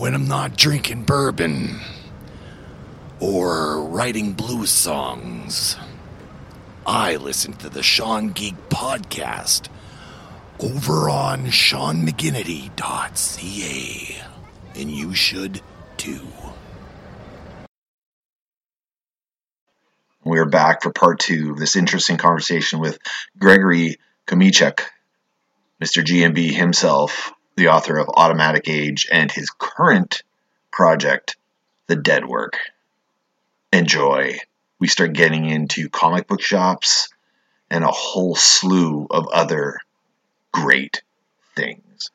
when I'm not drinking bourbon or writing blues songs, I listen to the Sean Geek podcast over on SeanMcGinnity.ca. And you should too. We are back for part two of this interesting conversation with Gregory Komichuk, Mr. GMB himself, the author of Automatic Age, and his current project, The Dead Work. Enjoy. We start getting into comic book shops and a whole slew of other great things.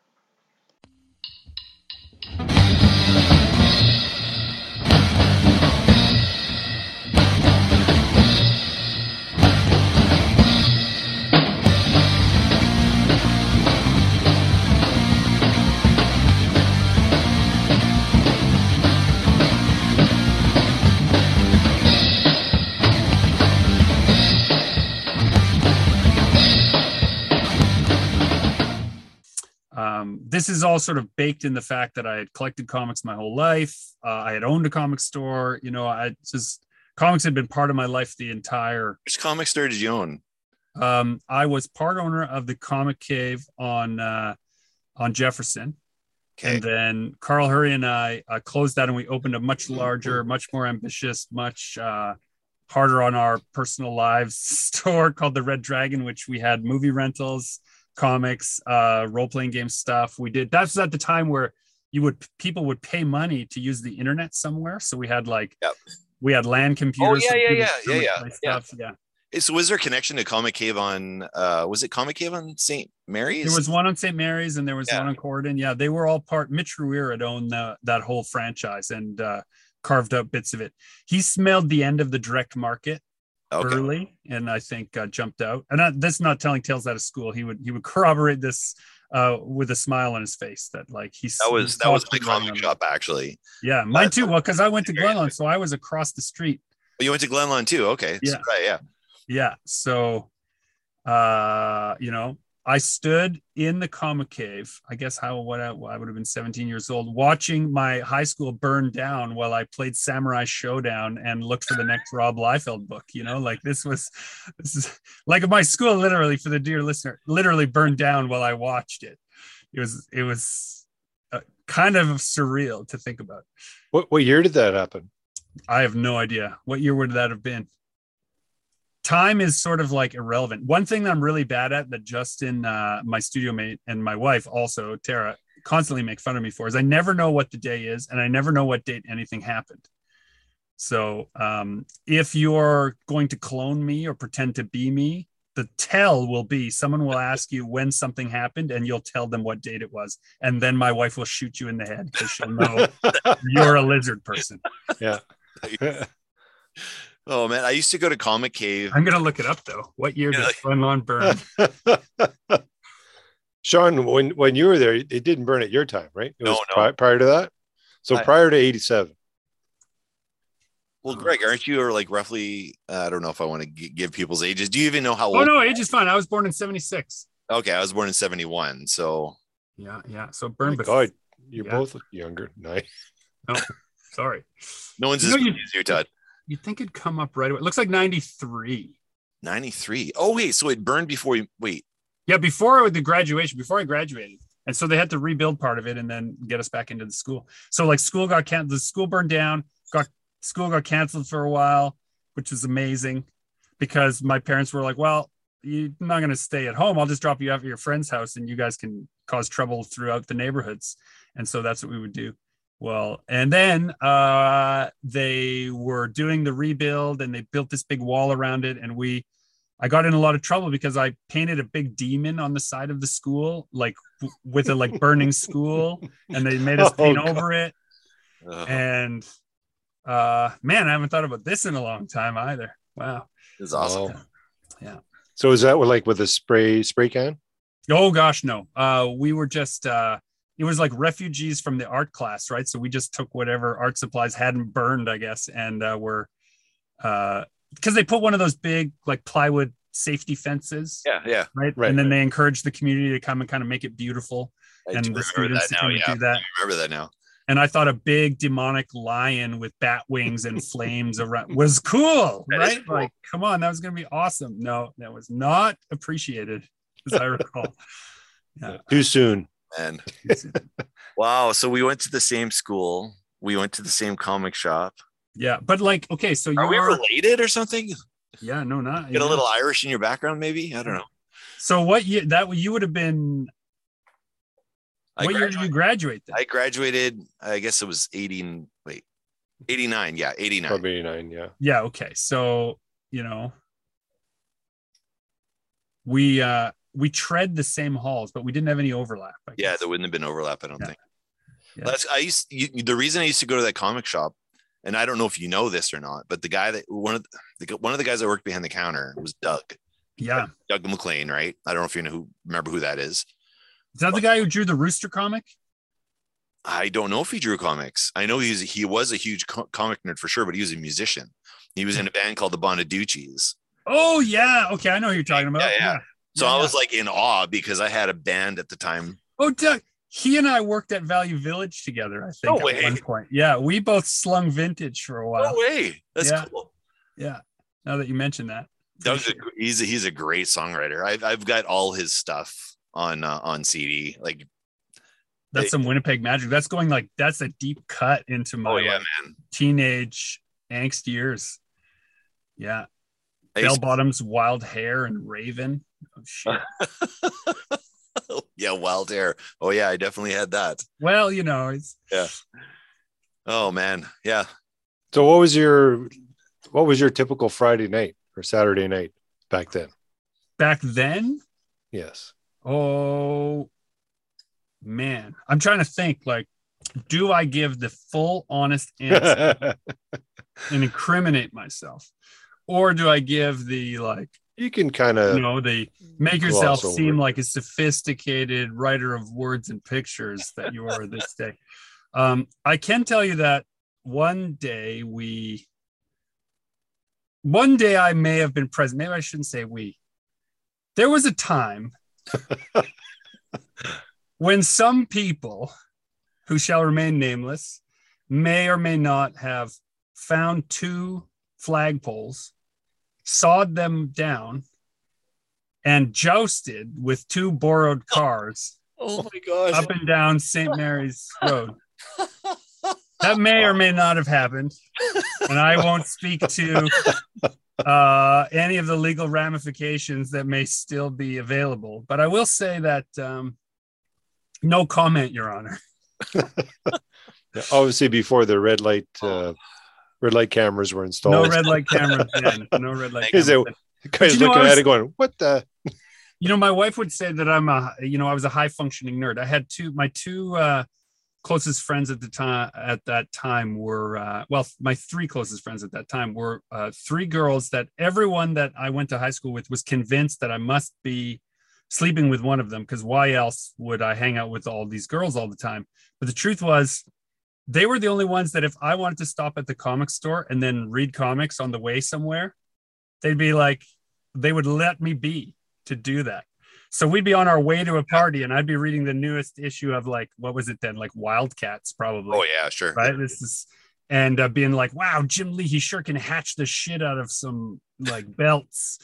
Um, this is all sort of baked in the fact that I had collected comics my whole life. Uh, I had owned a comic store. You know, I just comics had been part of my life the entire. Which comic store did you own? Um, I was part owner of the Comic Cave on uh, on Jefferson, Okay. and then Carl Hurry and I uh, closed that, and we opened a much larger, much more ambitious, much uh, harder on our personal lives store called the Red Dragon, which we had movie rentals, comics, uh, role playing game stuff. We did that's at the time where you would people would pay money to use the internet somewhere. So we had like Yep. we had LAN computers. yeah, to yeah, yeah, yeah, yeah. Stuff. yeah. Hey, So was there a connection to Comic Cave on uh was it Comic Cave on St. Mary's? There was one on St. Mary's and there was Yeah. one on Corydon. Yeah, they were all part. Mitch Ruir had owned the, that whole franchise and uh, carved out bits of it. He smelled the end of the direct market okay. early, and I think uh, jumped out. And I, that's not telling tales out of school. He would he would corroborate this uh, with a smile on his face that like he's That was that was my comic shop actually. Yeah, mine too. Well, because I went to Glenlawn, so I was across the street. Oh, you went to Glenlawn too. Okay. Yeah. So, right, yeah. yeah so uh you know i stood in the comic cave i guess how what I, I would have been 17 years old watching my high school burn down while i played samurai showdown and looked for the next rob liefeld book you know like this was this is like my school literally for the dear listener literally burned down while i watched it it was it was uh, kind of surreal to think about What what year did that happen? I have no idea. What year would that have been? Time is sort of like irrelevant. One thing that I'm really bad at that Justin, uh, my studio mate, and my wife also, Tara, constantly make fun of me for is I never know what the day is and I never know what date anything happened. So um, if you're going to clone me or pretend to be me, the tell will be someone will ask you when something happened and you'll tell them what date it was. And then my wife will shoot you in the head because she'll know you're a lizard person. Yeah. Oh man, I used to go to Comic Cave. I'm gonna look it up though. What year did Yeah. Glenlawn burn? Sean, when when you were there, it didn't burn at your time, right? It No, was no. pri- prior to that. So I- prior to '87. Well, Greg, aren't you or like roughly? Uh, I don't know if I want to g- give people's ages. Do you even know how old? Oh no, age is fine. I was born in '76. Okay, I was born in '71, so Yeah, yeah. So Oh burn my before. God, you Yeah. both younger. Nice. No, sorry. no one's You as know, you- good as you, Todd. You'd think it'd come up right away. It looks like '93. '93. Oh wait, so it burned before you. Wait, Yeah, before the graduation, before I graduated. And so they had to rebuild part of it and then get us back into the school. So like school got canceled, the school burned down, got school got canceled for a while, which was amazing because my parents were like, well, you're not going to stay at home. I'll just drop you off at your friend's house and you guys can cause trouble throughout the neighborhoods. And so that's what we would do. Well, and then uh, they were doing the rebuild and they built this big wall around it. And we, I got in a lot of trouble because I painted a big demon on the side of the school, like w- with a like burning school, and they made us Oh, paint God. over it. Ugh, And uh man, I haven't thought about this in a long time either. Wow. it's is awesome. Yeah. So is that with like with a spray spray can? Oh gosh, no. Uh we were just uh it was like refugees from the art class, right? So we just took whatever art supplies hadn't burned, I guess, and uh were uh because they put one of those big like plywood safety fences, Yeah, yeah. right? Right, And then right. they encouraged the community to come and kind of make it beautiful. I and the students that to now. come Yeah, and do that. I remember that now. and I thought a big demonic lion with bat wings and flames around was cool, That is right? cool. Like, come on, that was gonna be awesome. No, that was not appreciated, as I recall. Yeah. Too soon. Man. Wow. So we went to the same school. We went to the same comic shop. Yeah, but like, okay, so you Are we are, related or something? yeah, no, not Get a little Irish in your background, maybe? I don't know. So what year that you would have been? I, what year did you graduate? Then? I graduated, I guess it was 18, wait, 89. Yeah, 89. Probably nine. Yeah. yeah, okay. So you know, we uh we tread the same halls, but we didn't have any overlap. Yeah, there wouldn't have been overlap, I don't Yeah. think. Yeah. That's I used you, the reason I used to go to that comic shop, and I don't know if you know this or not, but the guy that one of the one of the guys that worked behind the counter was Doug. yeah. Doug McLean, right? I don't know if you know who remember who that is. Is that the guy who drew the Rooster comic? I don't know if he drew comics. I know he's he was a huge co- comic nerd for sure, but he was a musician. He was in a band called the Bonaducci's. Oh yeah, okay, I know who you're talking about. Yeah, yeah. So Yeah, I was like in awe because I had a band at the time. Oh, Doug, he and I worked at Value Village together. I think No at one point. Yeah, we both slung vintage for a while. No way. That's Yeah. cool. Yeah. Now that you mention that, Doug's a, he's a, he's a great songwriter. I've I've got all his stuff on uh, on CD. Like that's some Winnipeg magic. That's going like that's a deep cut into my oh yeah, like, man. teenage angst years. Yeah. Bell bottoms, wild hair, and Raven. Oh shit. yeah, Wild Hair. Oh yeah, I definitely had that. well, you know, it's yeah. Oh man, yeah. So what was your what was your typical Friday night or Saturday night back then? back then. Yes. Oh man, I'm trying to think. Like, do I give the full, honest answer and incriminate myself, or do I give the like, you can kind of you know, they make yourself seem like a sophisticated writer of words and pictures that you are this day? Um, I can tell you that one day we, one day I may have been present. Maybe I shouldn't say we. There was a time when some people who shall remain nameless may or may not have found two flagpoles, sawed them down, and jousted with two borrowed cars Oh my gosh. up and down St. Mary's Road. That may or may not have happened, and I won't speak to uh, any of the legal ramifications that may still be available. But I will say that um, no comment, Your Honor. obviously before the red light uh, red light cameras were installed. No red light cameras then. No red light Is it- cameras. then. The guy's you know, looking at was- it going, "What the?" you know my wife would say that i'm a you know i was a high functioning nerd i had two my two uh closest friends at the time at that time were uh well my three closest friends at that time were uh three girls that everyone that i went to high school with was convinced that i must be sleeping with one of them because why else would i hang out with all these girls all the time but the truth was they were the only ones that if i wanted to stop at the comic store and then read comics on the way somewhere they'd be like they would let me be to do that. So we'd be on our way to a party and I'd be reading the newest issue of like what was it then like Wildcats probably oh yeah, sure. right this is and uh, being like wow Jim Lee he sure can hatch the shit out of some like belts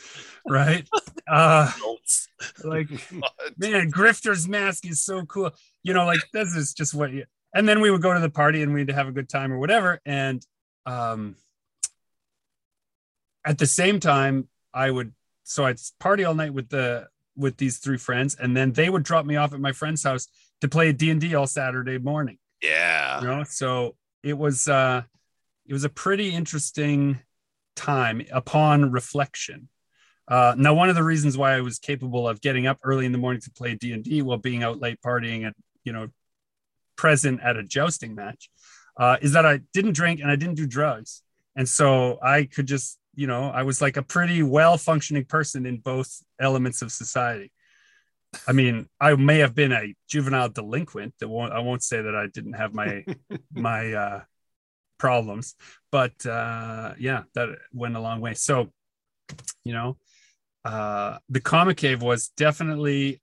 right uh belts. like man grifter's mask is so cool you know like this is just what you and then we would go to the party and we'd have a good time or whatever. And um at the same time i would so i'd party all night with the with these three friends and then they would drop me off at my friend's house to play d&d all saturday morning. Yeah. you know so it was uh it was a pretty interesting time upon reflection. Uh now one of the reasons why i was capable of getting up early in the morning to play d&d while being out late partying and you know present at a jousting match uh is that i didn't drink and i didn't do drugs and so i could just you know i was like a pretty well functioning person in both elements of society I mean, I may have been a juvenile delinquent. That won't, I won't say that I didn't have my my uh, problems, but uh, yeah, that went a long way. So, you know, uh, the comic cave was definitely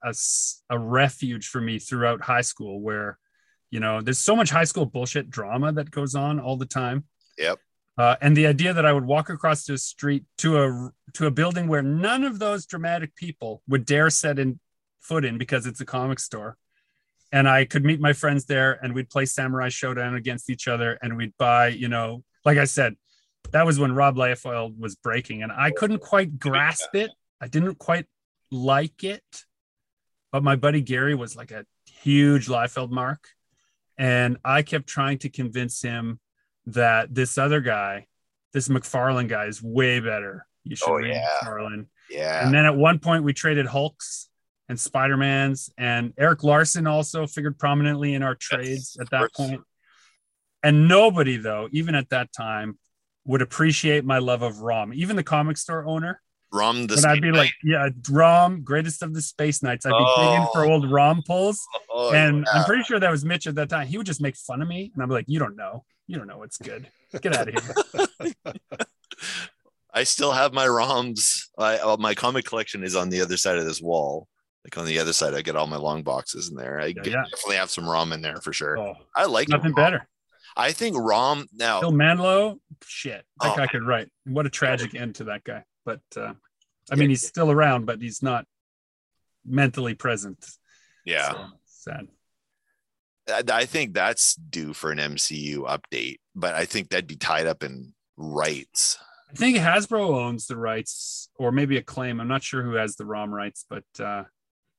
a refuge for me throughout high school, where You know, there's so much high school bullshit drama that goes on all the time. Yep. Uh, and the idea that I would walk across the street to a to a building where none of those dramatic people would dare set in foot in because it's a comic store, and I could meet my friends there, and we'd play Samurai Showdown against each other, and we'd buy, you know, like I said, that was when Rob Liefeld was breaking, and I couldn't quite grasp it. I didn't quite like it, but my buddy Gary was like a huge Liefeld mark, and I kept trying to convince him that this other guy, this McFarlane guy, is way better. You should Oh, read yeah. McFarlane. Yeah. And then at one point we traded Hulks and Spider-Mans and Erik Larsen also figured prominently in our trades at that point. And nobody though, even at that time, would appreciate my love of Rom. Even the comic store owner. Rom the But I'd be Knight. like, yeah, Rom, greatest of the space knights. I'd be digging for Oh. old Rom pulls. Oh, and yeah. I'm pretty sure that was Mitch at that time. He would just make fun of me. And I'm like, you don't know. You don't know what's good. Get out of here. I still have my ROMs. I, uh, my comic collection is on the other side of this wall. Like on the other side, I get all my long boxes in there. I Yeah, get- yeah. definitely have some ROM in there for sure. Oh, I like nothing ROM. better. I think ROM now. Bill Mantlo, shit, that Oh, guy could write. What a tragic end to that guy. But uh, I mean, he's still around, but he's not mentally present. yeah, So, sad. I, I think that's due for an MCU update, but I think that'd be tied up in rights. I think Hasbro owns the rights, or maybe Acclaim. I'm not sure who has the ROM rights, but uh,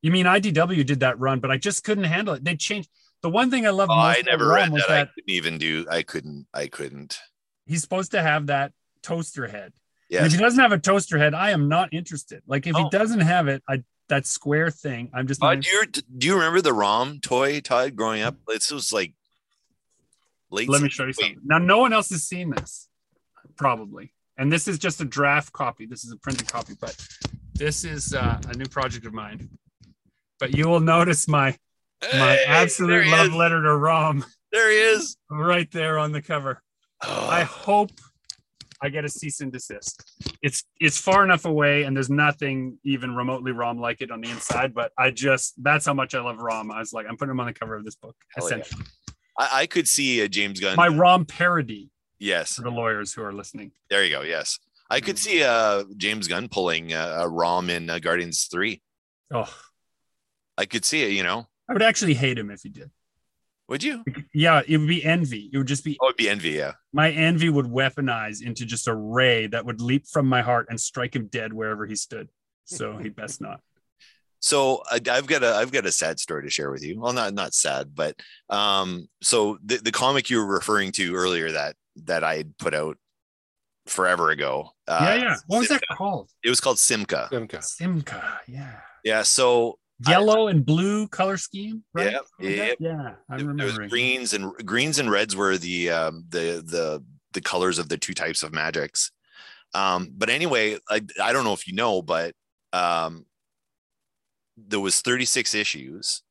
you mean IDW did that run, but I just couldn't handle it. They changed. The one thing I love Oh, most I about never read was that. I couldn't even do. I couldn't. I couldn't. he's supposed to have that toaster head. And if he doesn't have a toaster head, I am not interested. Like if Oh. he doesn't have it, I that square thing, I'm just Uh, do you do you remember the ROM toy, Todd? Growing up, this was like late. Let me show you 60s. something. Now, no one else has seen this, probably. And this is just a draft copy. This is a printed copy, but this is uh, a new project of mine. But you will notice my my Hey, absolute love is. letter to Rom There he is. right there on the cover. I hope I get a cease and desist. It's it's far enough away, and there's nothing even remotely Rom like it on the inside. But I just that's how much I love Rom. I was like, I'm putting him on the cover of this book. Hell yeah. Essentially, I, I could see a James Gunn. my Rom parody yes, for the lawyers who are listening. there you go. Yes, I could see uh James Gunn pulling uh, a ROM in uh, Guardians Three. Oh, I could see it. You know, I would actually hate him if he did. Would you? Yeah, it would be envy. It would just be Oh, it'd be envy. Yeah. my envy would weaponize into just a ray that would leap from my heart and strike him dead wherever he stood. So he best not. So I, I've got a I've got a sad story to share with you. Well, not not sad, but um, so the the comic you were referring to earlier that that I had put out forever ago. Uh, yeah, yeah. What was that called? It was called Simca. Simca. Simca. Yeah. Yeah. So I- Yellow and blue color scheme, right? Like. Yeah, I there remember. was greens and greens and reds were the um, the the the colors of the two types of magics. Um, but anyway, I I don't know if you know, but um, there was 36 issues.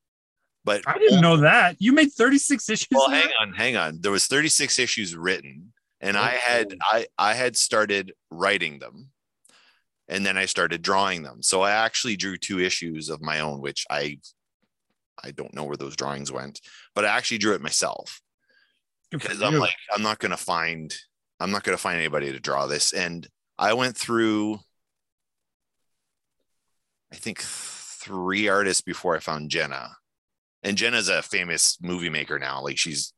But I didn't know that. You made 36 issues. Well, hang on, hang on. There was 36 issues written, and I had Oh. I I had started writing them, and then I started drawing them. So I actually drew two issues of my own, which I I don't know where those drawings went, but I actually drew it myself because I'm like I'm not gonna find I'm not gonna find anybody to draw this, and I went through I think three artists before I found Jenna, and Jenna's a famous movie maker now. Like she's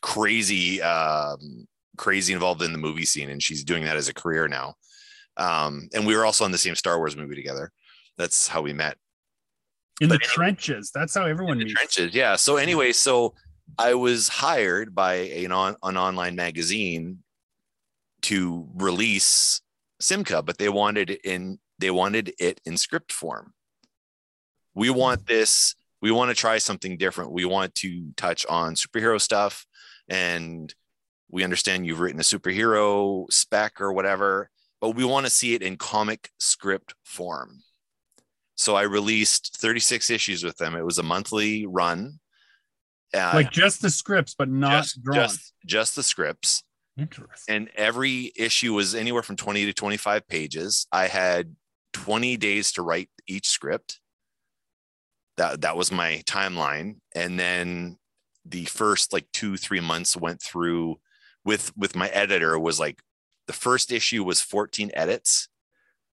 crazy, um, crazy involved in the movie scene, and she's doing that as a career now. Um, and we were also in the same Star Wars movie together. That's how we met in the but- trenches. That's how everyone the meets. trenches. Yeah. So anyway, so I was hired by an on an online magazine to release Simca, but they wanted it in they wanted it in script form. We want this. We want to try something different. We want to touch on superhero stuff, and we understand you've written a superhero spec or whatever, but we want to see it in comic script form. So I released 36 issues with them. It was a monthly run. Uh, Like just the scripts, but not just, drawn. just just the scripts. Interesting. And every issue was anywhere from 20 to 25 pages. I had 20 days to write each script. that that was my timeline and then the first like two three months went through with with my editor was like the first issue was 14 edits.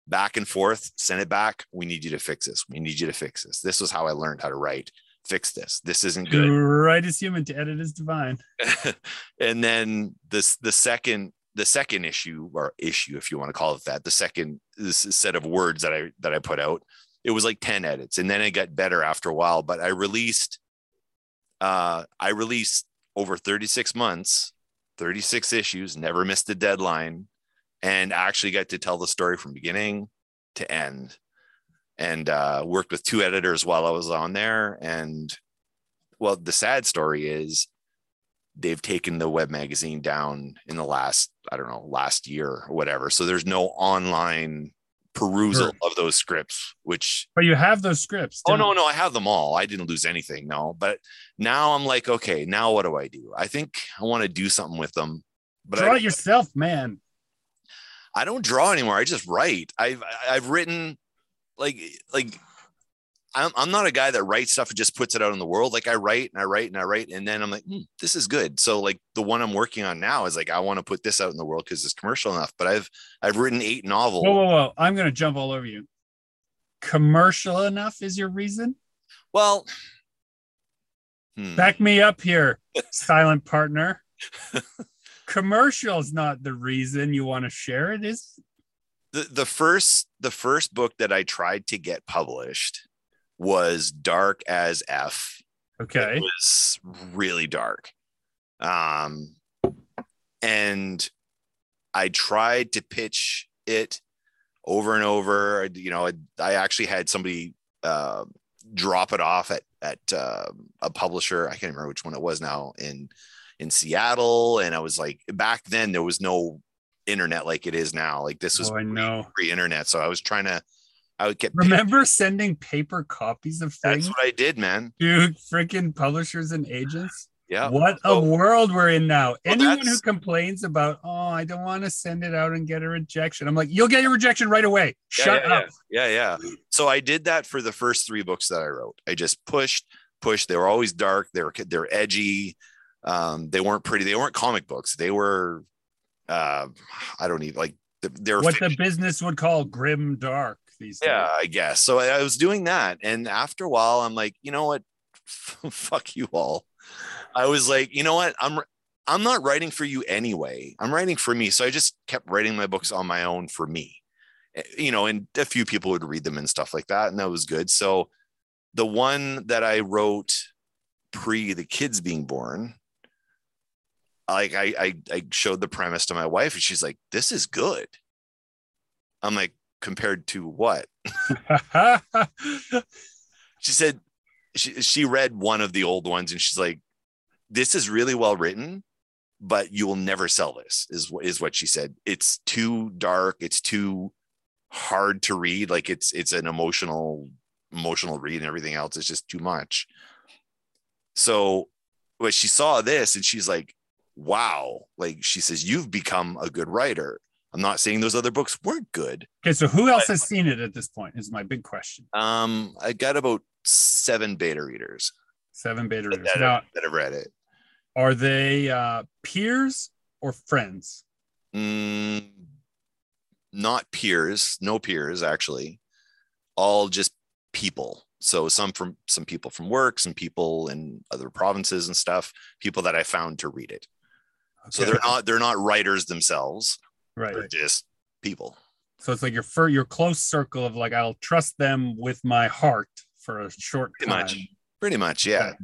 Back and forth send it back. We need you to fix this. We need you to fix this. This was how i learned how to write. Fix this. This isn't good. Write is human, to edit is divine. and then this the second the second issue or issue if you want to call it that the second this set of words that i that i put out it was like 10 edits. And then it got better after a while but i released uh i released over 36 months 36 issues never missed a deadline and actually got to tell the story from beginning to end. And uh worked with two editors while i was on there and well the sad story is they've taken the web magazine down in the last i don't know last year or whatever. So there's no online perusal Sure. of those scripts which But you have those scripts. oh no you? no i have them all i didn't lose anything no but now i'm like okay now what do i do i think i want to do something with them but Draw I, it yourself, man. I don't draw anymore i just write i've i've written like like I'm, I'm not a guy that writes stuff and just puts it out in the world. Like I write and I write and I write, and then I'm like, hmm, this is good. So like the one I'm working on now is like I want to put this out in the world because it's commercial enough. But I've I've written eight novels. Whoa, whoa, whoa. I'm going to jump all over you. Commercial enough is your reason? Well, hmm. Back me up here, silent partner. Commercial is not the reason you want to share it, is the the first the first book that I tried to get published was dark as f. okay. It was really dark. Um, and I tried to pitch it over and over. You know, I, I actually had somebody uh, drop it off at at uh, a publisher. I can't remember which one it was now in in Seattle, and I was like, back then there was no internet like it is now. Like this was Oh, I pre-internet, so I was trying to. I would get Remember sending paper copies of things? That's what I did, man. to freaking publishers and agents? Yeah. What a world we're in now. Anyone who complains about, oh, I don't want to send it out and get a rejection, I'm like, you'll get a rejection right away. Yeah, Shut yeah, up. Yeah, yeah. So I did that for the first three books that I wrote. I just pushed, pushed. They were always dark. They were they're edgy. Um, they weren't pretty. They weren't comic books. They were, uh, I don't even like. They're What the business would call grim dark these days. yeah, I guess. So I, I was doing that, and after a while, I'm like, you know what? Fuck you all. I was like, you know what? I'm I'm not writing for you anyway. I'm writing for me. So I just kept writing my books on my own for me. Eh, You know, and a few people would read them and stuff like that, and that was good. So the one that I wrote pre the kids being born, like I I, I showed the premise to my wife, and she's like, "This is good." I'm like, compared to what? she said she, she read one of the old ones and she's like this is really well written but you will never sell this is what is what she said. It's too dark. It's too hard to read. Like it's it's an emotional emotional read and everything else. It's just too much. So but she saw this and she's like wow. Like she says you've become a good writer i'm not saying those other books weren't good okay, so who else has seen it at this point? Is my big question. um i got about seven beta readers Seven beta readers. that, Now, have, that have read it are they uh, peers or friends? Mm, not peers, no peers actually, all just people. So some from some people from work, some people in other provinces and stuff, people that I found to read it. So they're not they're not writers themselves. Right. They're just people. So it's like your fir- your close circle of like I'll trust them with my heart for a short Pretty time. much. Pretty much, yeah. Okay.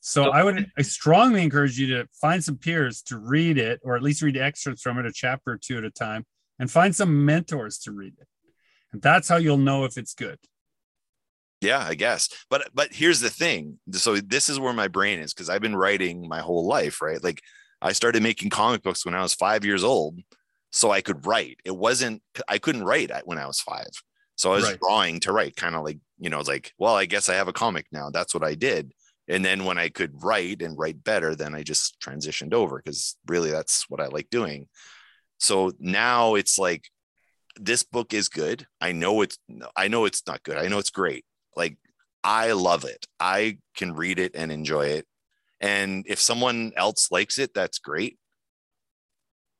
So I would I strongly encourage you to find some peers to read it, or at least read excerpts from it, a chapter or two at a time, and find some mentors to read it. And that's how you'll know if it's good. Yeah, I guess. But but here's the thing. So this is where my brain is because I've been writing my whole life, right? Like I started making comic books when I was five years old, so I could write. It wasn't I couldn't write when I was five, so I was Right. drawing to write, kind of like you know, it's like, well, I guess I have a comic now. That's what I did. And then when I could write and write better, then I just transitioned over because really that's what I like doing. So now it's like this book is good. I know it's I know it's not good. I know it's great. Like I love it. I can read it and enjoy it. And if someone else likes it, that's great.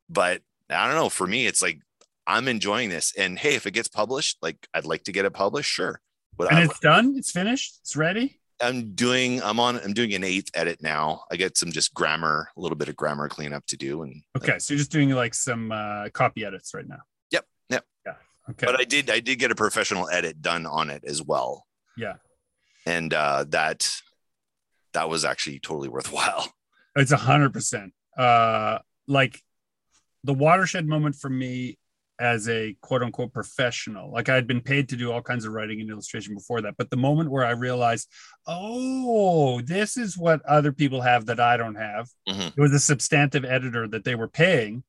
But I don't know. For me, it's like I'm enjoying this. And hey, if it gets published, like I'd like to get it published, sure. But And I, it's done. It's finished. It's ready. I'm doing I'm on I'm doing an eighth edit now. I get some just grammar, a little bit of grammar cleanup to do. And Okay, so you're just doing like some uh, copy edits right now. Yep, yep. Yeah. Okay. but I did I did get a professional edit done on it as well. yeah, And uh that that was actually totally worthwhile. it's a hundred percent. Uh, like the watershed moment for me as a quote unquote professional. Like I had been paid to do all kinds of writing and illustration before that, but the moment where I realized, oh, this is what other people have that I don't have. Mhm. It was a substantive editor that they were paying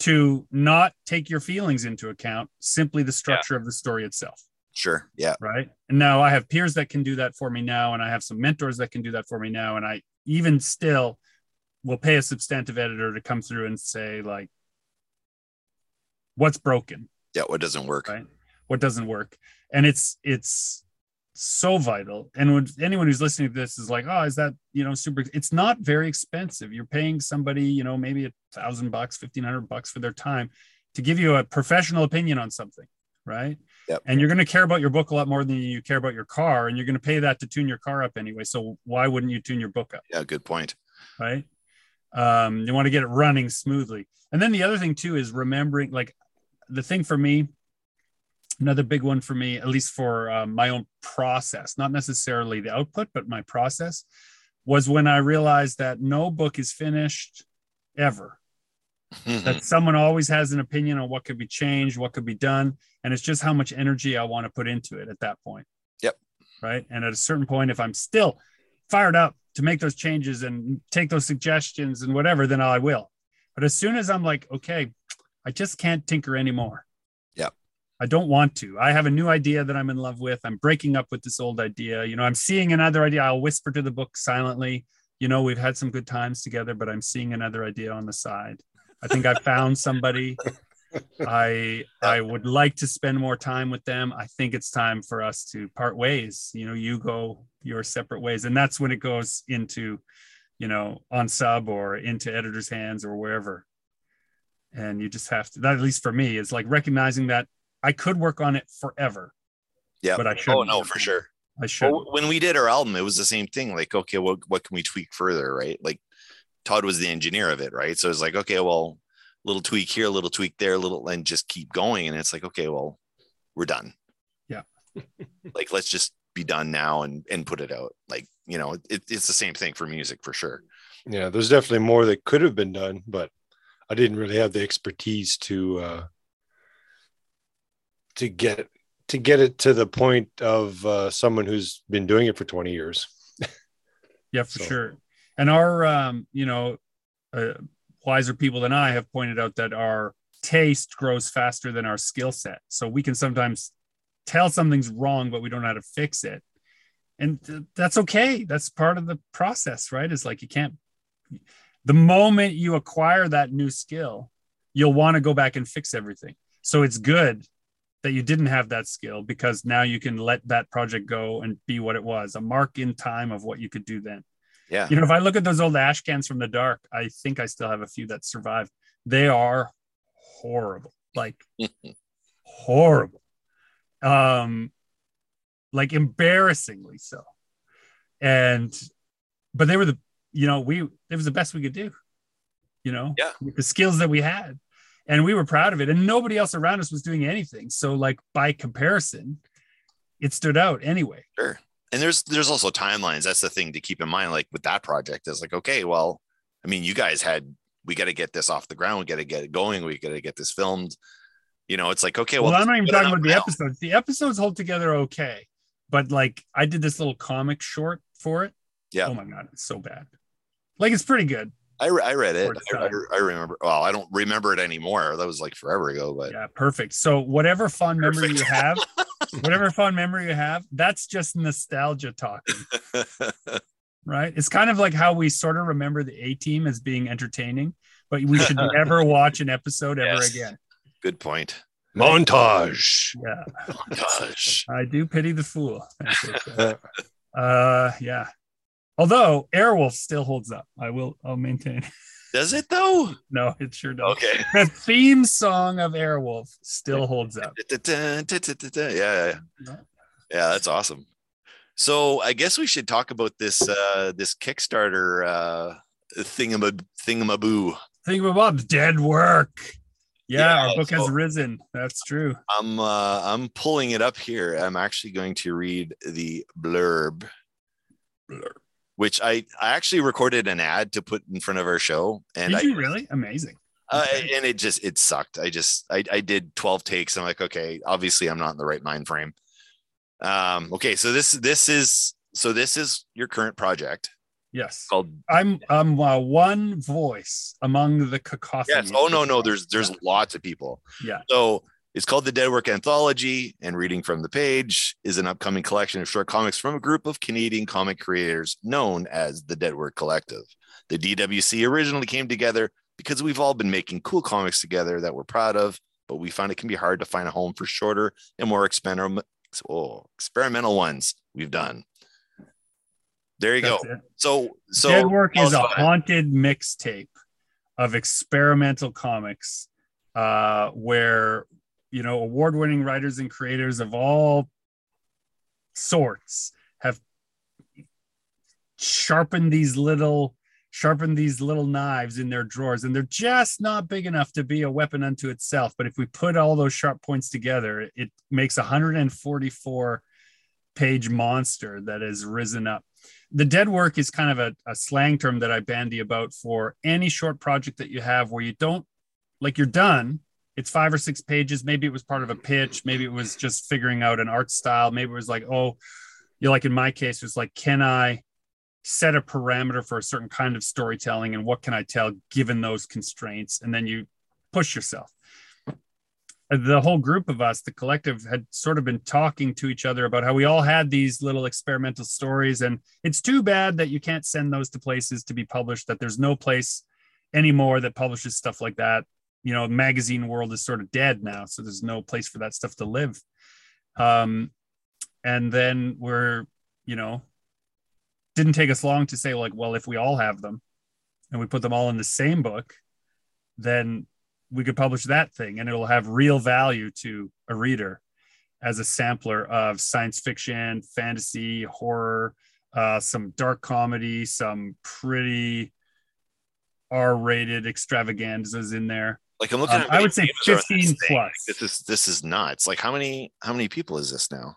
to not take your feelings into account, simply the structure of the story itself. Sure. Yeah. right? And now I have peers that can do that for me now, and I have some mentors that can do that for me now, and I even still will pay a substantive editor to come through and say like, what's broken, Yeah. What doesn't work. right? What doesn't work, and it's it's so vital. And when anyone who's listening to this is like, oh, is that you know super? It's not very expensive. You're paying somebody, you know, maybe a thousand bucks, fifteen hundred bucks for their time to give you a professional opinion on something, right? Yep. and you're going to care about your book a lot more than you care about your car and you're going to pay that to tune your car up anyway so why wouldn't you tune your book up Yeah. Good point. right um, you want to get it running smoothly and then the other thing too is remembering like the thing for me another big one for me at least for um, my own process not necessarily the output but my process was when i realized that no book is finished ever that someone always has an opinion on what could be changed, what could be done, and it's just how much energy I want to put into it at that point. Yep. Right. And at a certain point, if I'm still fired up to make those changes and take those suggestions and whatever, then I will. But as soon as I'm like, okay, I just can't tinker anymore. Yep. I don't want to. I have a new idea that I'm in love with. I'm breaking up with this old idea. You know, I'm seeing another idea. I'll whisper to the book silently. You know, we've had some good times together, but I'm seeing another idea on the side. I think I found somebody. I I would like to spend more time with them. I think it's time for us to part ways. You know, you go your separate ways, and that's when it goes into, you know, on sub or into editor's hands or wherever. And you just have to. That at least for me is like recognizing that I could work on it forever. Yeah. But I should. Oh no, for sure. I should. Well, when we did our album, it was the same thing. Like, okay, what what can we tweak further, right? Like, Todd was the engineer of it, right? So it's like, okay, well, little tweak here, a little tweak there, a little, and just keep going. And it's like, okay, well, we're done. Yeah. like, let's just be done now and and put it out. Like, you know, it, it's the same thing for music for sure. Yeah, there's definitely more that could have been done, but I didn't really have the expertise to uh to get to get it to the point of uh, someone who's been doing it for 20 years. Yeah, for So- sure. And our, um, you know, uh, wiser people than I have pointed out that our taste grows faster than our skill set. So we can sometimes tell something's wrong, but we don't know how to fix it. And th- that's okay. That's part of the process, right? It's like you can't, the moment you acquire that new skill, you'll want to go back and fix everything. So it's good that you didn't have that skill because now you can let that project go and be what it was a mark in time of what you could do then. Yeah. You know, if I look at those old ash cans from the dark, I think I still have a few that survived. They are horrible, like horrible, um, like embarrassingly so. And, but they were the, you know, we it was the best we could do. You know, Yeah. with the skills that we had, and we were proud of it. And nobody else around us was doing anything. So, like by comparison, it stood out anyway. Sure. And there's there's also timelines. That's the thing to keep in mind. Like with that project, is like, okay, well, I mean, you guys had we got to get this off the ground. We got to get it going. We got to get this filmed. You know, it's like, okay, well, well, I'm not even talking out about the now. episodes. The episodes hold together okay, but like I did this little comic short for it. Yeah. Oh my god, it's so bad. Like it's pretty good. I, re- I read it. I, I. I remember. Well, I don't remember it anymore. That was like forever ago. But Yeah, perfect. So whatever fond memory you have, whatever fun memory you have, that's just nostalgia talking, right? It's kind of like how we sort of remember the A team as being entertaining, but we should never watch an episode ever Yes. again. good point. Montage. Yeah, Montage. I do pity the fool. uh, yeah. Although Airwolf still holds up, I will. I'll maintain. Does it though? No, it sure does. Okay. The theme song of Airwolf still holds up. Yeah, yeah, yeah. Yeah, that's awesome. So I guess we should talk about this uh this Kickstarter uh thingama thingamaboo. Think about dead work. Yeah, Yeah, our book has risen. That's true. I'm uh I'm pulling it up here. I'm actually going to read the blurb. blurb. Which I, I actually recorded an ad to put in front of our show and Did I you really? Amazing. uh, and it just it sucked. I just I, I did 12 takes. I'm like, okay, obviously I'm not in the right mind frame. Um, okay, so this this is so this is your current project Yes. called I'm I'm uh, one voice among the cacophony. Yes. Oh no, no, there's there's lots of people. Yeah. So it's called the Dead Work Anthology, and reading from the page is an upcoming collection of short comics from a group of Canadian comic creators known as the Dead Work Collective. The DWC originally came together because we've all been making cool comics together that we're proud of, but we find it can be hard to find a home for shorter and more experimental, oh, experimental ones we've done. There you That's go. it. So, so Dead Work is a haunted mixtape of experimental comics uh, where, you know, award winning writers and creators of all sorts have sharpened these little sharpened these little knives in their drawers and they're just not big enough to be a weapon unto itself but if we put all those sharp points together it makes a 144 page monster that has risen up the dead work is kind of a, a slang term that I bandy about for any short project that you have where you don't like you're done. It's five or six pages. Maybe it was part of a pitch. Maybe it was just figuring out an art style. Maybe it was like, oh, you know, like in my case, it was like, can I set a parameter for a certain kind of storytelling and what can I tell given those constraints? And then you push yourself the whole group of us, the collective, had sort of been talking to each other about how we all had these little experimental stories. And it's too bad that you can't send those to places to be published, that there's no place anymore that publishes stuff like that. You know, magazine world is sort of dead now. So there's no place for that stuff to live. Um, and then we're, you know, didn't take us long to say, like, well, if we all have them and we put them all in the same book, then we could publish that thing and it'll have real value to a reader as a sampler of science fiction, fantasy, horror, uh, some dark comedy, some pretty R-rated extravaganzas in there. Like I'm looking Um, at I would say names are on this 15 plus. This is this is nuts. Like how many how many people is this now?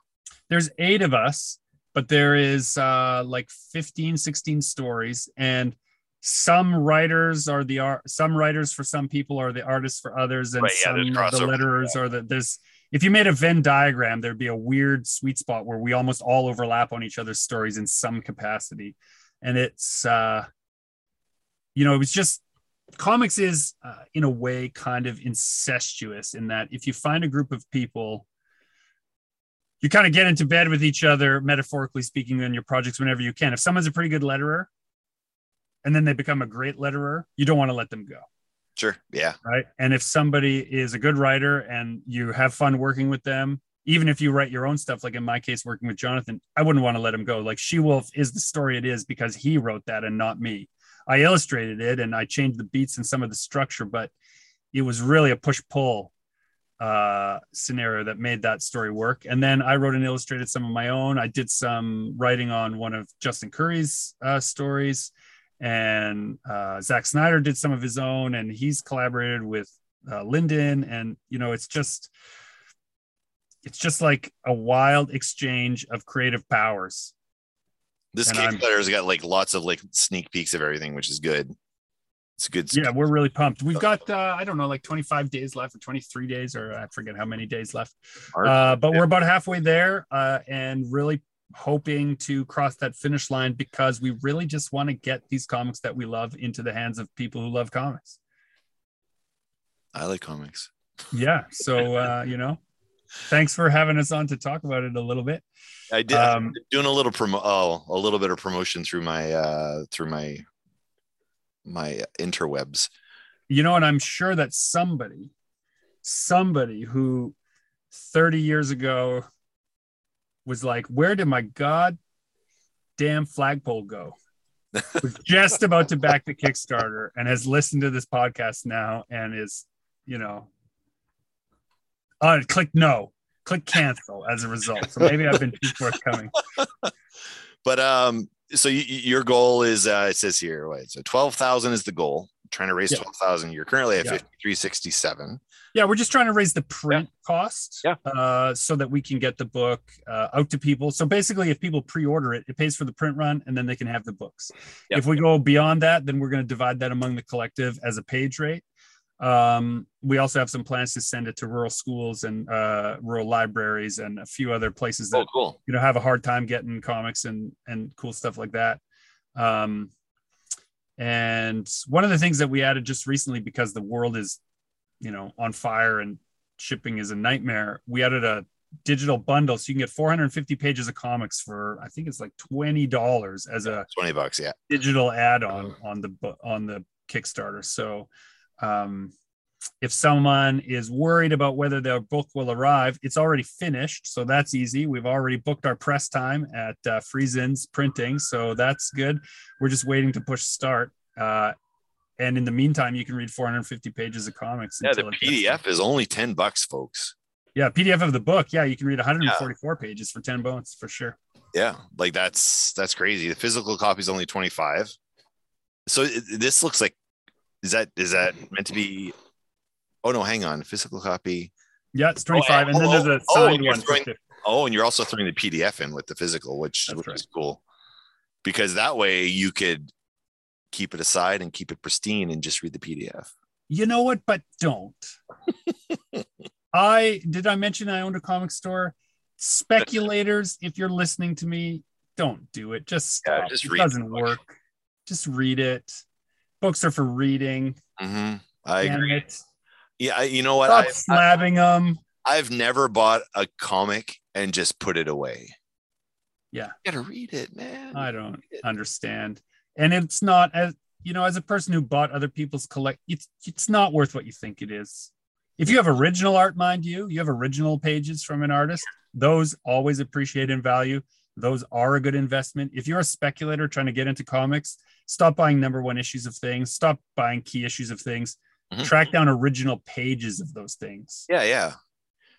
There's eight of us, but there is uh, like 15, 16 stories and some writers are the art some writers for some people are the artists for others and Right, yeah, some of the letterers are the there's if you made a venn diagram there'd be a weird sweet spot where we almost all overlap on each other's stories in some capacity and it's uh you know it was just comics is uh, in a way kind of incestuous in that if you find a group of people you kind of get into bed with each other metaphorically speaking on your projects whenever you can if someone's a pretty good letterer and then they become a great letterer you don't want to let them go Sure. Yeah. right and if somebody is a good writer and you have fun working with them even if you write your own stuff like in my case working with jonathan i wouldn't want to let him go like she wolf is the story it is because he wrote that and not me i illustrated it and i changed the beats and some of the structure but it was really a push pull uh scenario that made that story work and then i wrote and illustrated some of my own i did some writing on one of justin curry's uh stories and uh, Zack Snyder did some of his own, and he's collaborated with uh, Lyndon, and you know, it's just, it's just like a wild exchange of creative powers. This Kickstarter's got like lots of like sneak peeks of everything, which is good. It's a good. Yeah, we're really pumped. We've got, uh, I don't know, like 25 days left, or 23 days, or I forget how many days left. Uh, but we're about halfway there, uh, and really hoping to cross that finish line because we really just want to get these comics that we love into the hands of people who love comics. I like comics. Yeah. So, uh, you know, thanks for having us on to talk about it a little bit. I did Um, doing a little promo. Oh, a little bit of promotion through my uh through my my interwebs. You know, and I'm sure that somebody somebody who 30 years ago was like, Where did my god damn flagpole go? was just about to back the Kickstarter and has listened to this podcast now and is, you know, uh, click no, click cancel as a result. So maybe I've been too forthcoming. But um, so y- y- your goal is uh, it says here, wait, so twelve thousand is the goal. Trying to raise Yeah. twelve thousand. You're currently at Yeah. fifty three sixty seven. Yeah, we're just trying to raise the print cost Yeah. uh, so that we can get the book uh, out to people. So basically, if people pre-order it, it pays for the print run, and then they can have the books. Yep. If we go beyond that, then we're going to divide that among the collective as a page rate. Um, we also have some plans to send it to rural schools and uh, rural libraries and a few other places that Oh, cool. you know have a hard time getting comics and and cool stuff like that um and one of the things that we added just recently because the world is you know on fire and shipping is a nightmare we added a digital bundle so you can get 450 pages of comics for i think it's like $20 as a Twenty bucks. Yeah. digital add-on on the on the Kickstarter. So um, if someone is worried about whether their book will arrive, it's already finished, so that's easy. We've already booked our press time at uh, Friesen's Printing, so that's good. We're just waiting to push start. Uh, and in the meantime, you can read 450 pages of comics. Yeah. The until it gets there. PDF is only ten bucks, folks. Yeah, PDF of the book. Yeah, you can read 144 pages for 10 bones for sure. Yeah, like that's that's crazy. The physical copy is only twenty five. So it- this looks like is that is that meant to be? Oh no, hang on. Physical copy. Yeah, it's 25, and then oh, there's a oh, oh signed you're one. throwing- Oh, and you're also throwing the PDF in with the physical, which, That's which right. is cool. Because that way you could keep it aside and keep it pristine and just read the PDF. You know what? But don't. I did I mention I owned a comic store? Speculators, if you're listening to me, don't do it. Just Yeah, just it doesn't work. Just read it. Books are for reading. Mm-hmm. I agree. it. Yeah, I, you know what? Stop I, I, slabbing them. I've never bought a comic and just put it away. Yeah. You gotta read it, man. I don't understand. And it's not as you know, as a person who bought other people's collect, it's it's not worth what you think it is. If you have original art, mind you, you have original pages from an artist, those always appreciate in value. Those are a good investment. If you're a speculator trying to get into comics, stop buying number one issues of things, stop buying key issues of things, Mhm. track down original pages of those things, Yeah, yeah.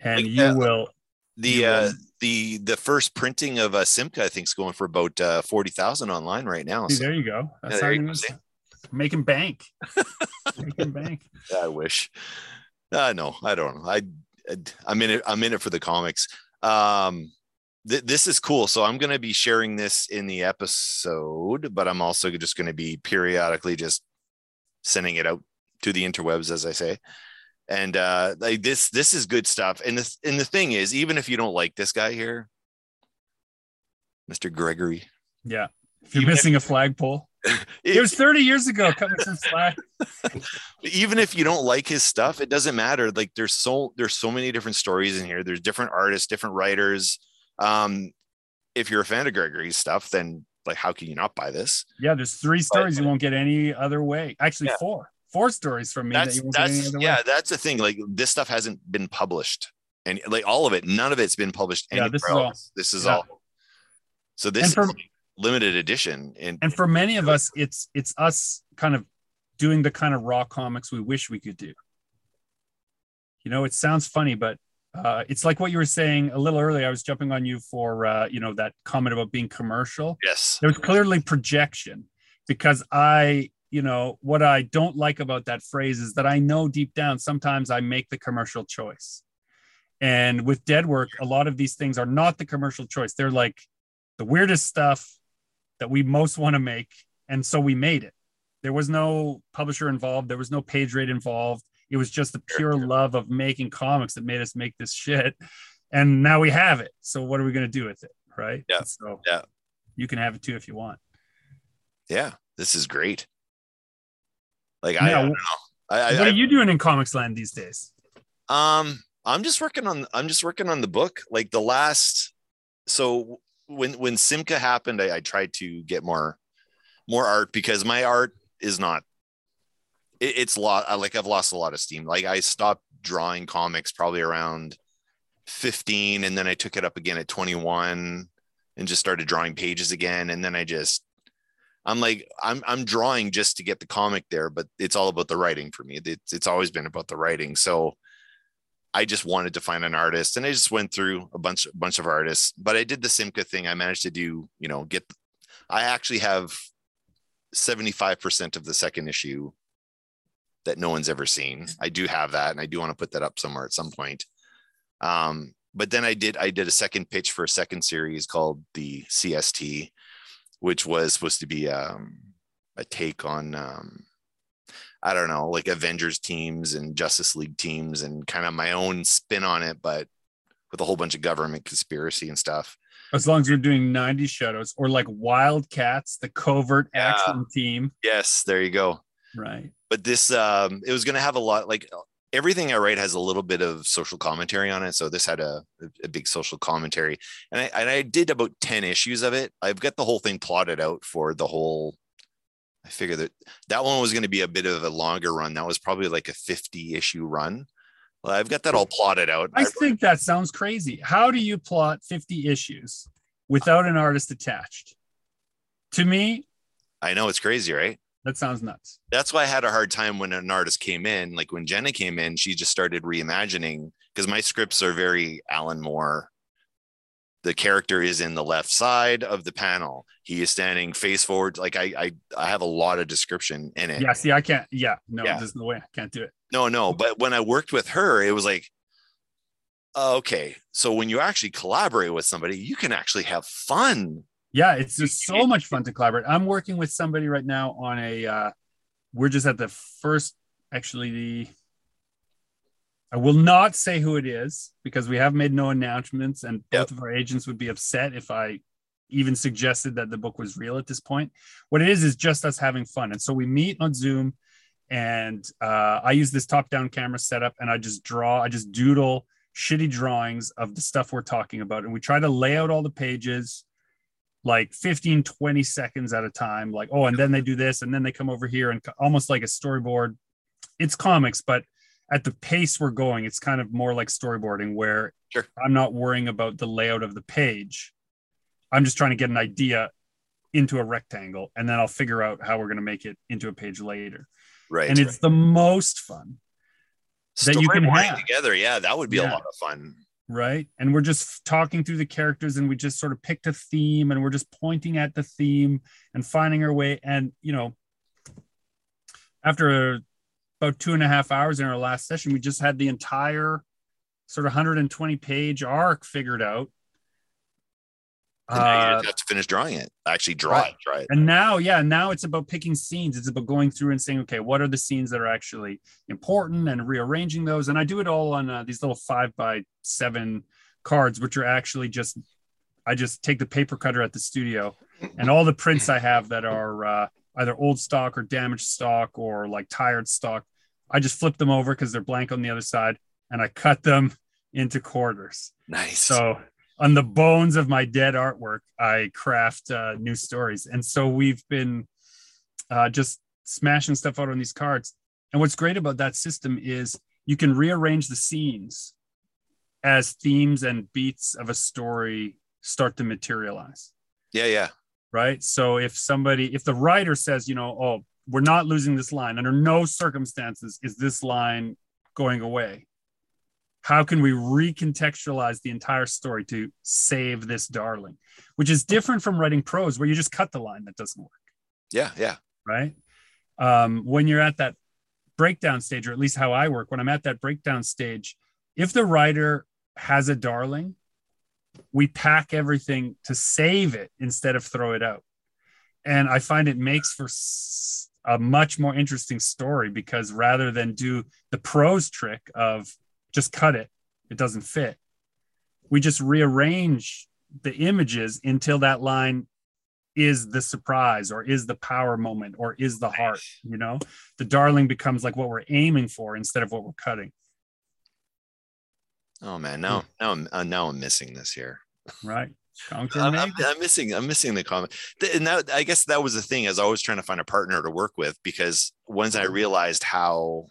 and Like, you uh, will. The You uh will- the the first printing of uh, Simca, I think, is going for about uh, forty thousand online right now. See, So, there you go. That's there how you you go, making bank. making bank. I wish. Uh, no, I don't know. I, I I'm in it. I'm in it for the comics. Um, th- this is cool. So I'm going to be sharing this in the episode, but I'm also just going to be periodically just sending it out to the interwebs, as I say. And uh, like this, this is good stuff. And the and the thing is, even if you don't like this guy here, Mr. Gregory, Yeah. If you're Even if- missing a flagpole, it was 30 years ago. Coming some flag. even if you don't like his stuff, it doesn't matter. Like there's so there's so many different stories in here. There's different artists, different writers. Um, if you're a fan of Gregory's stuff, then like how can you not buy this? Yeah, there's three stories you won't get any other way. Actually, Yeah. four. Four stories from me that That's you won't get any that's yeah, way. that's the thing. Like this stuff hasn't been published, and like all of it, none of it's been published Yeah, anywhere this is all- This is yeah. all. So this for- is limited edition, and And for many of us, it's it's us kind of doing the kind of raw comics we wish we could do. You know, it sounds funny, but uh, it's like what you were saying a little earlier. I was jumping on you for uh, you know that comment about being commercial. yes, there was clearly projection because I, you know, what I don't like about that phrase is that I know deep down sometimes I make the commercial choice. And with dead work, a lot of these things are not the commercial choice. They're like the weirdest stuff that we most want to make. And so we made it. There was no publisher involved, there was no page rate involved. It was just the pure love of making comics that made us make this shit. And now we have it. So what are we going to do with it? Right. Yeah. So Yeah. you can have it too if you want. yeah, this is great. Like I, I don't know. I, I, what are you doing in comics land these days? Um, I'm just working on I'm just working on the book. Like the last so when when Simca happened, I, I tried to get more more art because my art is not it, it's lot like I've lost a lot of steam. Like I stopped drawing comics probably around 15 and then I took it up again at 21 and just started drawing pages again. And then I just I'm like I'm I'm drawing just to get the comic there but it's all about the writing for me. It's it's always been about the writing. So I just wanted to find an artist and I just went through a bunch bunch of artists but I did the Simca thing. I managed to do you know get I actually have 75% of the second issue that no one's ever seen. I do have that and I do want to put that up somewhere at some point. Um, but then I did I did a second pitch for a second series called the CST, which was supposed to be um, a take on um, I don't know, like Avengers teams and Justice League teams and kind of my own spin on it, but with a whole bunch of government conspiracy and stuff. As long as you're doing 90 shadows or like Wildcats, the covert action team. Yes, there you go. Right. But this um it was gonna have a lot like everything I write has a little bit of social commentary on it. So this had a, a big social commentary. And I and I did about 10 issues of it. I've got the whole thing plotted out for the whole I figured that that one was going to be a bit of a longer run. That was probably like a 50 issue run. Well, I've got that all plotted out. I think that sounds crazy. How do you plot 50 issues without an artist attached? To me, I know it's crazy, right? That sounds nuts. That's why I had a hard time when an artist came in. Like when Jenna came in, she just started reimagining because my scripts are very Alan Moore. The character is in the left side of the panel. He is standing face forward. Like I, I, I have a lot of description in it. Yeah, see, I can't. Yeah, no, Yeah. there's no way I can't do it. No, no. But when I worked with her, it was like, oh, okay. So when you actually collaborate with somebody, you can actually have fun. Yeah, it's just so much fun to collaborate. I'm working with somebody right now on a. Uh, we're just at the first, actually the. I will not say who it is because we have made no announcements, and both of our agents would be upset if I even suggested that the book was real at this point. What it is is just us having fun, and so we meet on Zoom, and uh, I use this top-down camera setup, and I just draw, I just doodle shitty drawings of the stuff we're talking about, and we try to lay out all the pages like 15 20 seconds at a time like oh and then they do this and then they come over here and co- almost like a storyboard it's comics but at the pace we're going it's kind of more like storyboarding where Sure. i'm not worrying about the layout of the page i'm just trying to get an idea into a rectangle and then i'll figure out how we're going to make it into a page later Right. and it's the most fun that you can Storyboarding have. together. Yeah, that would be a lot of fun. Right? And we're just talking through the characters and we just sort of picked a theme and we're just pointing at the theme and finding our way. And you know after about two and a half hours in our last session we just had the entire sort of 120 page arc figured out now you Uh, just have to finish drawing it. Actually, draw right. it. Draw it. and now yeah now it's about picking scenes it's about going through and saying okay what are the scenes that are actually important and rearranging those and i do it all on uh, these little five by seven cards which are actually just i just take the paper cutter at the studio and all the prints i have that are uh, either old stock or damaged stock or like tired stock i just flip them over because they're blank on the other side and i cut them into quarters Nice. so on the bones of my dead artwork, I craft uh, new stories. And so we've been uh, just smashing stuff out on these cards. And what's great about that system is you can rearrange the scenes as themes and beats of a story start to materialize. yeah, yeah. Right. So if somebody, if the writer says, you know, oh, we're not losing this line, under no circumstances is this line going away how can we recontextualize the entire story to save this darling? Which is different from writing prose where you just cut the line that doesn't work. Yeah, yeah. right? Um, when you're at that breakdown stage or at least how i work when i'm at that breakdown stage if the writer has a darling we pack everything to save it instead of throw it out. And i find it makes for a much more interesting story because rather than do the prose trick of just cut it. It doesn't fit. We just rearrange the images until that line is the surprise or is the power moment or is the heart you know? The darling becomes like what we're aiming for instead of what we're cutting. Oh man, now now I'm uh, now I'm missing this here. right. I'm, I'm, I'm missing I'm missing the comment. And that I guess that was the thing as I was trying to find a partner to work with because once I realized how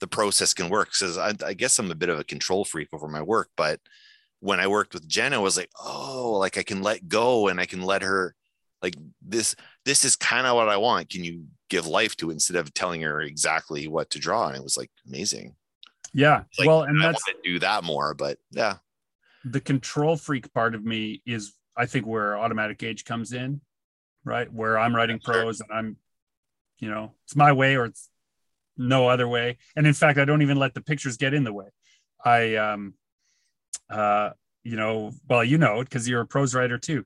the process can work. Because I, I guess I'm a bit of a control freak over my work, but when I worked with Jenna, I was like, oh, like I can let go and I can let her like this. This is kind of what I want. Can you give life to it instead of telling her exactly what to draw? And it was like amazing. Yeah. Like, well, and I that's want to do that more, but yeah, the control freak part of me is I think where automatic age comes in, right? Where I'm writing prose and I'm, you know, it's my way or it's no other way. And in fact, I don't even let the pictures get in the way. I um uh you know, well, you know it because you're a prose writer too.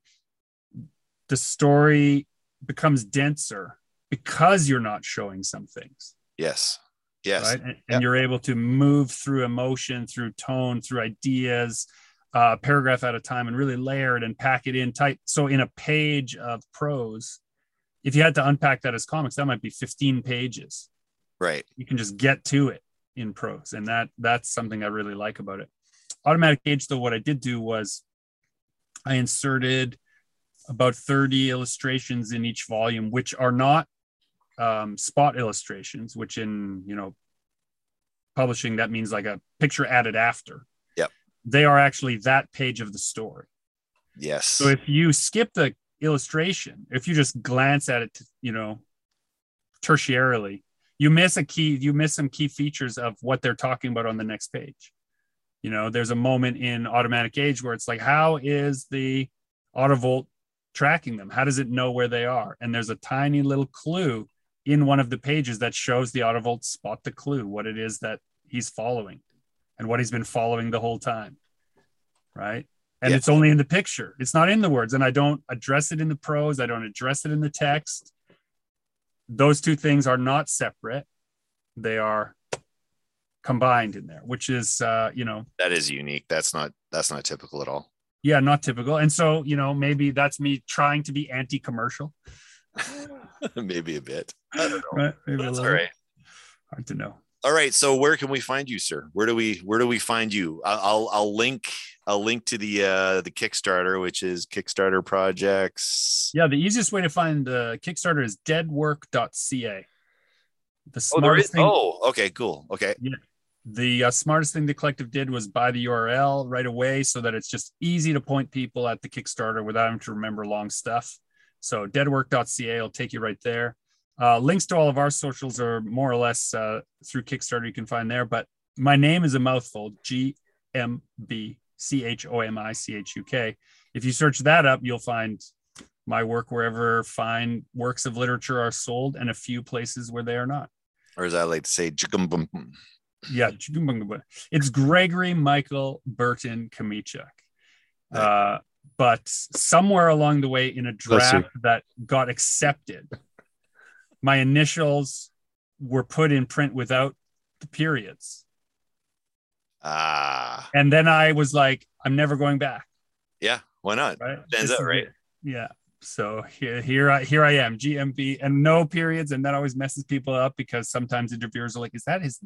The story becomes denser because you're not showing some things yes, yes, right? And, and you're able to move through emotion, through tone, through ideas, uh, paragraph at a time, and really layer it and pack it in tight. So in a page of prose, if you had to unpack that as comics, that might be 15 pages. Right. You can just get to it in prose, and that that's something I really like about it. Automatic age, though, what I did do was I inserted about 30 illustrations in each volume, which are not um, spot illustrations, which in you know publishing that means like a picture added after. Yep. They are actually that page of the story. Yes. So if you skip the illustration, if you just glance at it, you know, tertiarily, you miss a key, you miss some key features of what they're talking about on the next page. You know, there's a moment in automatic age where it's like, how is the autovolt tracking them? How does it know where they are? And there's a tiny little clue in one of the pages that shows the autovolt spot the clue, what it is that he's following and what he's been following the whole time. Right. And it's only in the picture, it's not in the words. And I don't address it in the prose, I don't address it in the text. Those two things are not separate, they are combined in there, which is, uh, you know, that is unique. That's not that's not typical at all. yeah, not typical. And so, you know, maybe that's me trying to be anti commercial. Maybe a bit. I don't know. Right. Maybe a That's all little. right. Hard to know. All right. So where can we find you, sir? Where do we where do we find you? I'll I'll link I'll link to the uh the Kickstarter, which is Kickstarter projects. Yeah, the easiest way to find the Kickstarter is deadwork.ca. The Oh, smartest is. thing, Oh, okay, cool. Okay. Yeah, the uh, smartest thing the collective did was buy the URL right away so that it's just easy to point people at the Kickstarter without having to remember long stuff. So deadwork.ca will take you right there. Uh, links to all of our socials are more or less uh, through Kickstarter. You can find there, but my name is a mouthful. G M B C H O M I C H U K. If you search that up, you'll find my work wherever fine works of literature are sold, and a few places where they are not. Or as I like to say. Yeah, it's Gregory Michael Burton Chomichuk. Uh, but somewhere along the way in a draft that got accepted, my initials were put in print without the periods. Ah, And then I was like, I'm never going back. yeah. Why not? Right. Stands This out, is right? Yeah. So here, here I here I am, GMB, and no periods, and that always messes people up because sometimes interviewers are like, "Is that his?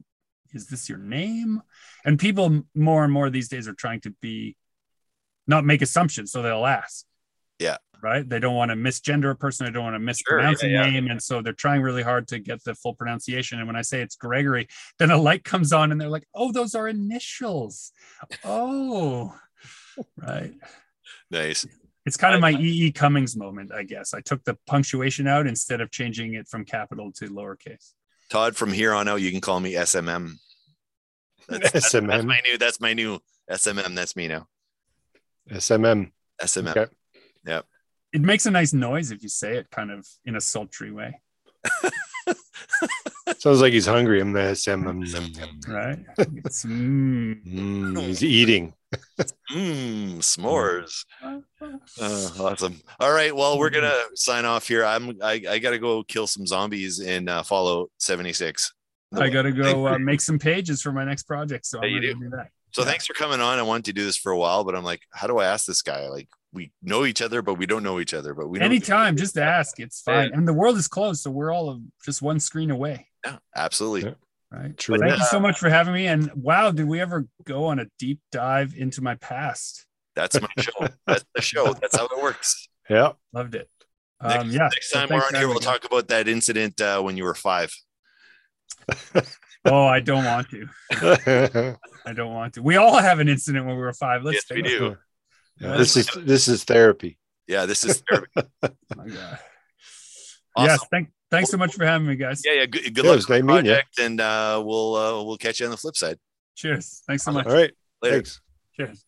Is this your name?" And people more and more these days are trying to be, not make assumptions, so they'll ask. Yeah. Right. They don't want to misgender a person. They don't want to Sure, mispronounce yeah, a yeah. name, and so they're trying really hard to get the full pronunciation. And when I say it's Gregory, then a light comes on, and they're like, "Oh, those are initials." Oh, right. Nice. It's kind of my E. E. Cummings moment, I guess. I took the punctuation out instead of changing it from capital to lowercase. Todd, from here on out, you can call me SMM. That's, that's, that's SMM. my new. That's my new SMM. That's me now. SMM. SMM. Okay. It makes a nice noise if you say it kind of in a sultry way, Sounds like he's hungry. I'm the SMM. right? It's, mm. Mm, he's eating. Mmm, s'mores. Uh, awesome. All right. Well, we're gonna sign off here. I'm. I, I gotta go kill some zombies in uh, Fallout 76. I got to go uh, make some pages for my next project. So Yeah, I'm you do. do that. So Yeah. thanks for coming on. I wanted to do this for a while, but I'm like, how do I ask this guy? Like, we know each other, but we don't know each other. But we know Anytime, just ask. It's fine. Yeah. And the world is closed. So we're all just one screen away. Yeah, absolutely. Yeah. Right. True. Thank you so much for having me. And wow, did we ever go on a deep dive into my past? That's my show. That's the show. That's how it works. Yeah. Loved it. Next, Um, yeah. next so time we're on here, we'll me. talk about that incident uh, when you were five. Oh, I don't want to. I don't want to. We all have an incident when we were five. Let's Yes, we face it. Do. Yeah, this is this is therapy. Yeah, this is therapy. my God. Awesome. Yes, thank, thanks so much for having me, guys. Yeah, yeah. Good, good Yeah, luck it was with the meeting you. project, and uh, we'll uh, we'll catch you on the flip side. Cheers. Thanks so much. All right. Later. Thanks. Cheers.